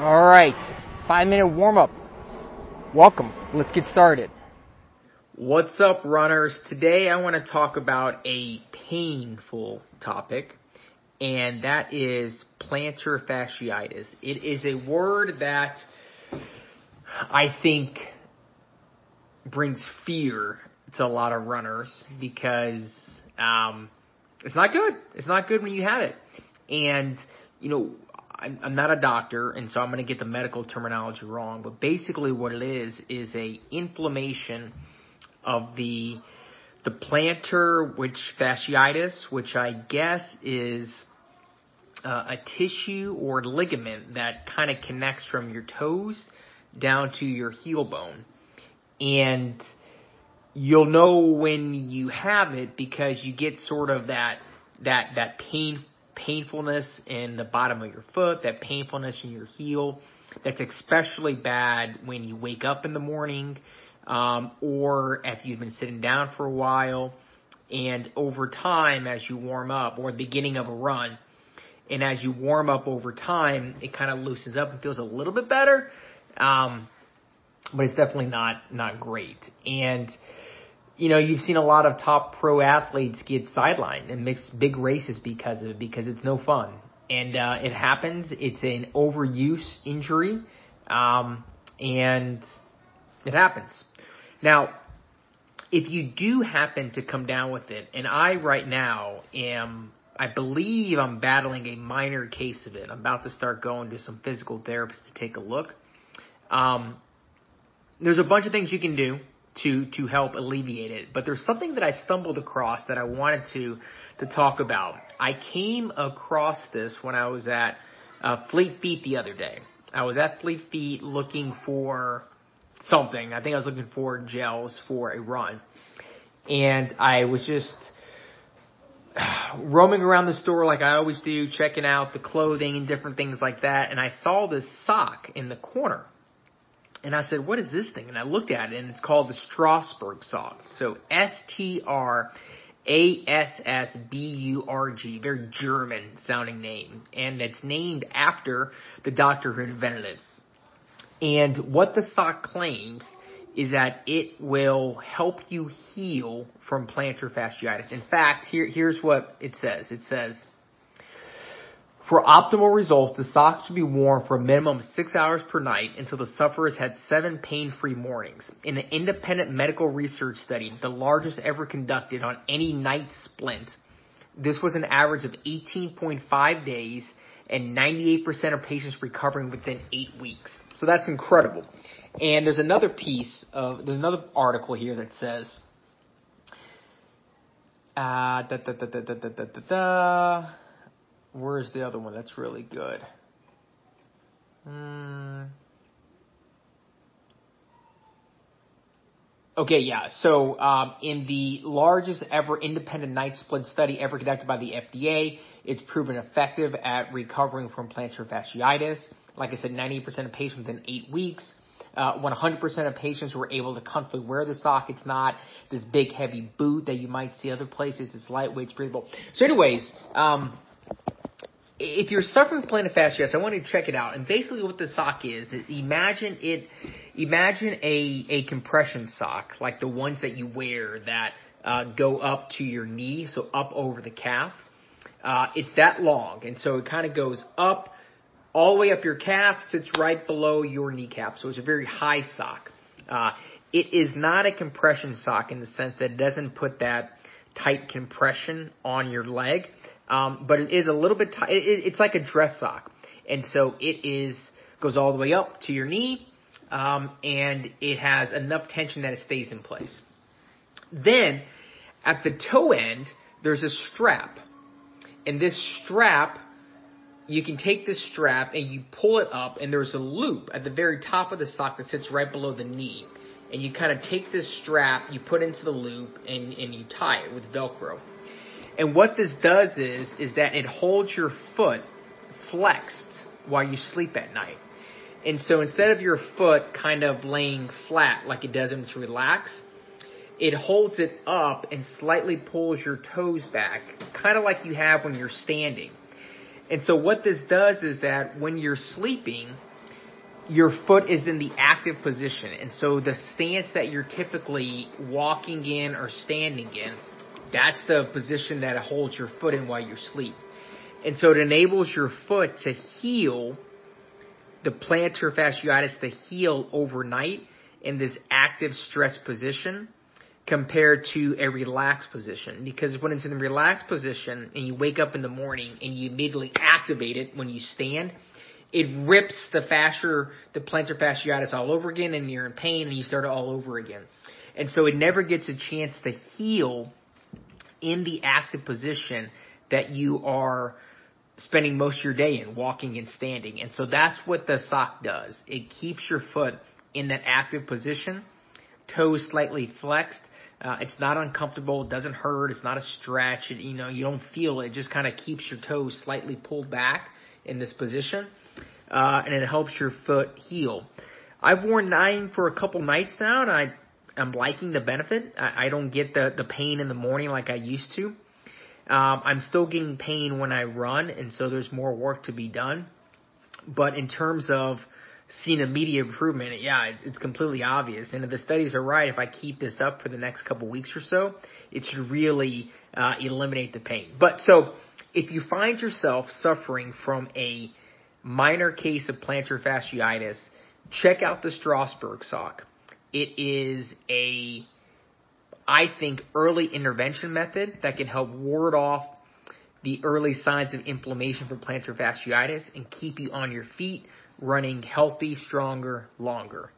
All right, five minute warm up. Welcome. Let's get started. What's up, runners? Today I want to talk about a painful topic, and that is plantar fasciitis. It is a word that I think brings fear to a lot of runners because um, it's not good. It's not good when you have it. And, you know, I'm, I'm not a doctor, and so I'm going to get the medical terminology wrong. But basically, what it is is a inflammation of the the plantar which fasciitis, which I guess is uh, a tissue or ligament that kind of connects from your toes down to your heel bone, and you'll know when you have it because you get sort of that that that pain painfulness in the bottom of your foot, that painfulness in your heel. That's especially bad when you wake up in the morning, um, or if you've been sitting down for a while. And over time, as you warm up, or the beginning of a run, and as you warm up over time, it kind of loosens up and feels a little bit better. Um, but it's definitely not not great. And you know, you've seen a lot of top pro athletes get sidelined and miss big races because of it, because it's no fun. And, uh, it happens. It's an overuse injury. Um, and it happens. Now, if you do happen to come down with it, and I right now am, I believe I'm battling a minor case of it. I'm about to start going to some physical therapists to take a look. Um, there's a bunch of things you can do to to help alleviate it. But there's something that I stumbled across that I wanted to to talk about. I came across this when I was at uh, Fleet Feet the other day. I was at Fleet Feet looking for something. I think I was looking for gels for a run, and I was just roaming around the store like I always do, checking out the clothing and different things like that. And I saw this sock in the corner. And I said, what is this thing? And I looked at it and it's called the Strassburg sock. So S-T-R-A-S-S-B-U-R-G. Very German sounding name. And it's named after the doctor who invented it. And what the sock claims is that it will help you heal from plantar fasciitis. In fact, here, here's what it says. It says, for optimal results, the socks should be worn for a minimum of six hours per night until the sufferer has had seven pain-free mornings. In an independent medical research study, the largest ever conducted on any night splint, this was an average of 18.5 days and 98% of patients recovering within eight weeks. So that's incredible. And there's another piece of, there's another article here that says, uh, da, da, da, Where's the other one that's really good? Hmm. Okay, yeah. So, um, in the largest ever independent night splint study ever conducted by the FDA, it's proven effective at recovering from plantar fasciitis. Like I said, 98% of patients within eight weeks. Uh, 100% of patients were able to comfortably wear the sock. It's not this big heavy boot that you might see other places. It's lightweight, it's breathable. So anyways, um, if you're suffering from plantar fasciitis, I want you to check it out. And basically, what the sock is, imagine it, imagine a a compression sock like the ones that you wear that uh, go up to your knee, so up over the calf. Uh, it's that long, and so it kind of goes up all the way up your calf, sits right below your kneecap. So it's a very high sock. Uh, it is not a compression sock in the sense that it doesn't put that tight compression on your leg. Um, but it is a little bit, t- it, it's like a dress sock. And so it is, goes all the way up to your knee, um, and it has enough tension that it stays in place. Then, at the toe end, there's a strap. And this strap, you can take this strap and you pull it up, and there's a loop at the very top of the sock that sits right below the knee. And you kind of take this strap, you put into the loop, and, and you tie it with Velcro. And what this does is, is that it holds your foot flexed while you sleep at night. And so instead of your foot kind of laying flat like it does when it's relaxed, it holds it up and slightly pulls your toes back, kind of like you have when you're standing. And so what this does is that when you're sleeping, your foot is in the active position. And so the stance that you're typically walking in or standing in, that's the position that holds your foot in while you sleep. And so it enables your foot to heal the plantar fasciitis to heal overnight in this active stress position compared to a relaxed position. Because when it's in the relaxed position and you wake up in the morning and you immediately activate it when you stand, it rips the fascia, the plantar fasciitis all over again and you're in pain and you start it all over again. And so it never gets a chance to heal in the active position that you are spending most of your day in, walking and standing. And so that's what the sock does. It keeps your foot in that active position, toes slightly flexed. Uh, it's not uncomfortable. It doesn't hurt. It's not a stretch. It, you know, you don't feel it. It just kind of keeps your toes slightly pulled back in this position, uh, and it helps your foot heal. I've worn nine for a couple nights now, and I I'm liking the benefit. I, I don't get the the pain in the morning like I used to. Um, I'm still getting pain when I run, and so there's more work to be done. But in terms of seeing immediate improvement, yeah, it's completely obvious. And if the studies are right, if I keep this up for the next couple weeks or so, it should really uh, eliminate the pain. But so if you find yourself suffering from a minor case of plantar fasciitis, check out the Strassburg sock. It is a I think, early intervention method that can help ward off the early signs of inflammation from plantar fasciitis and keep you on your feet running healthy, stronger, longer.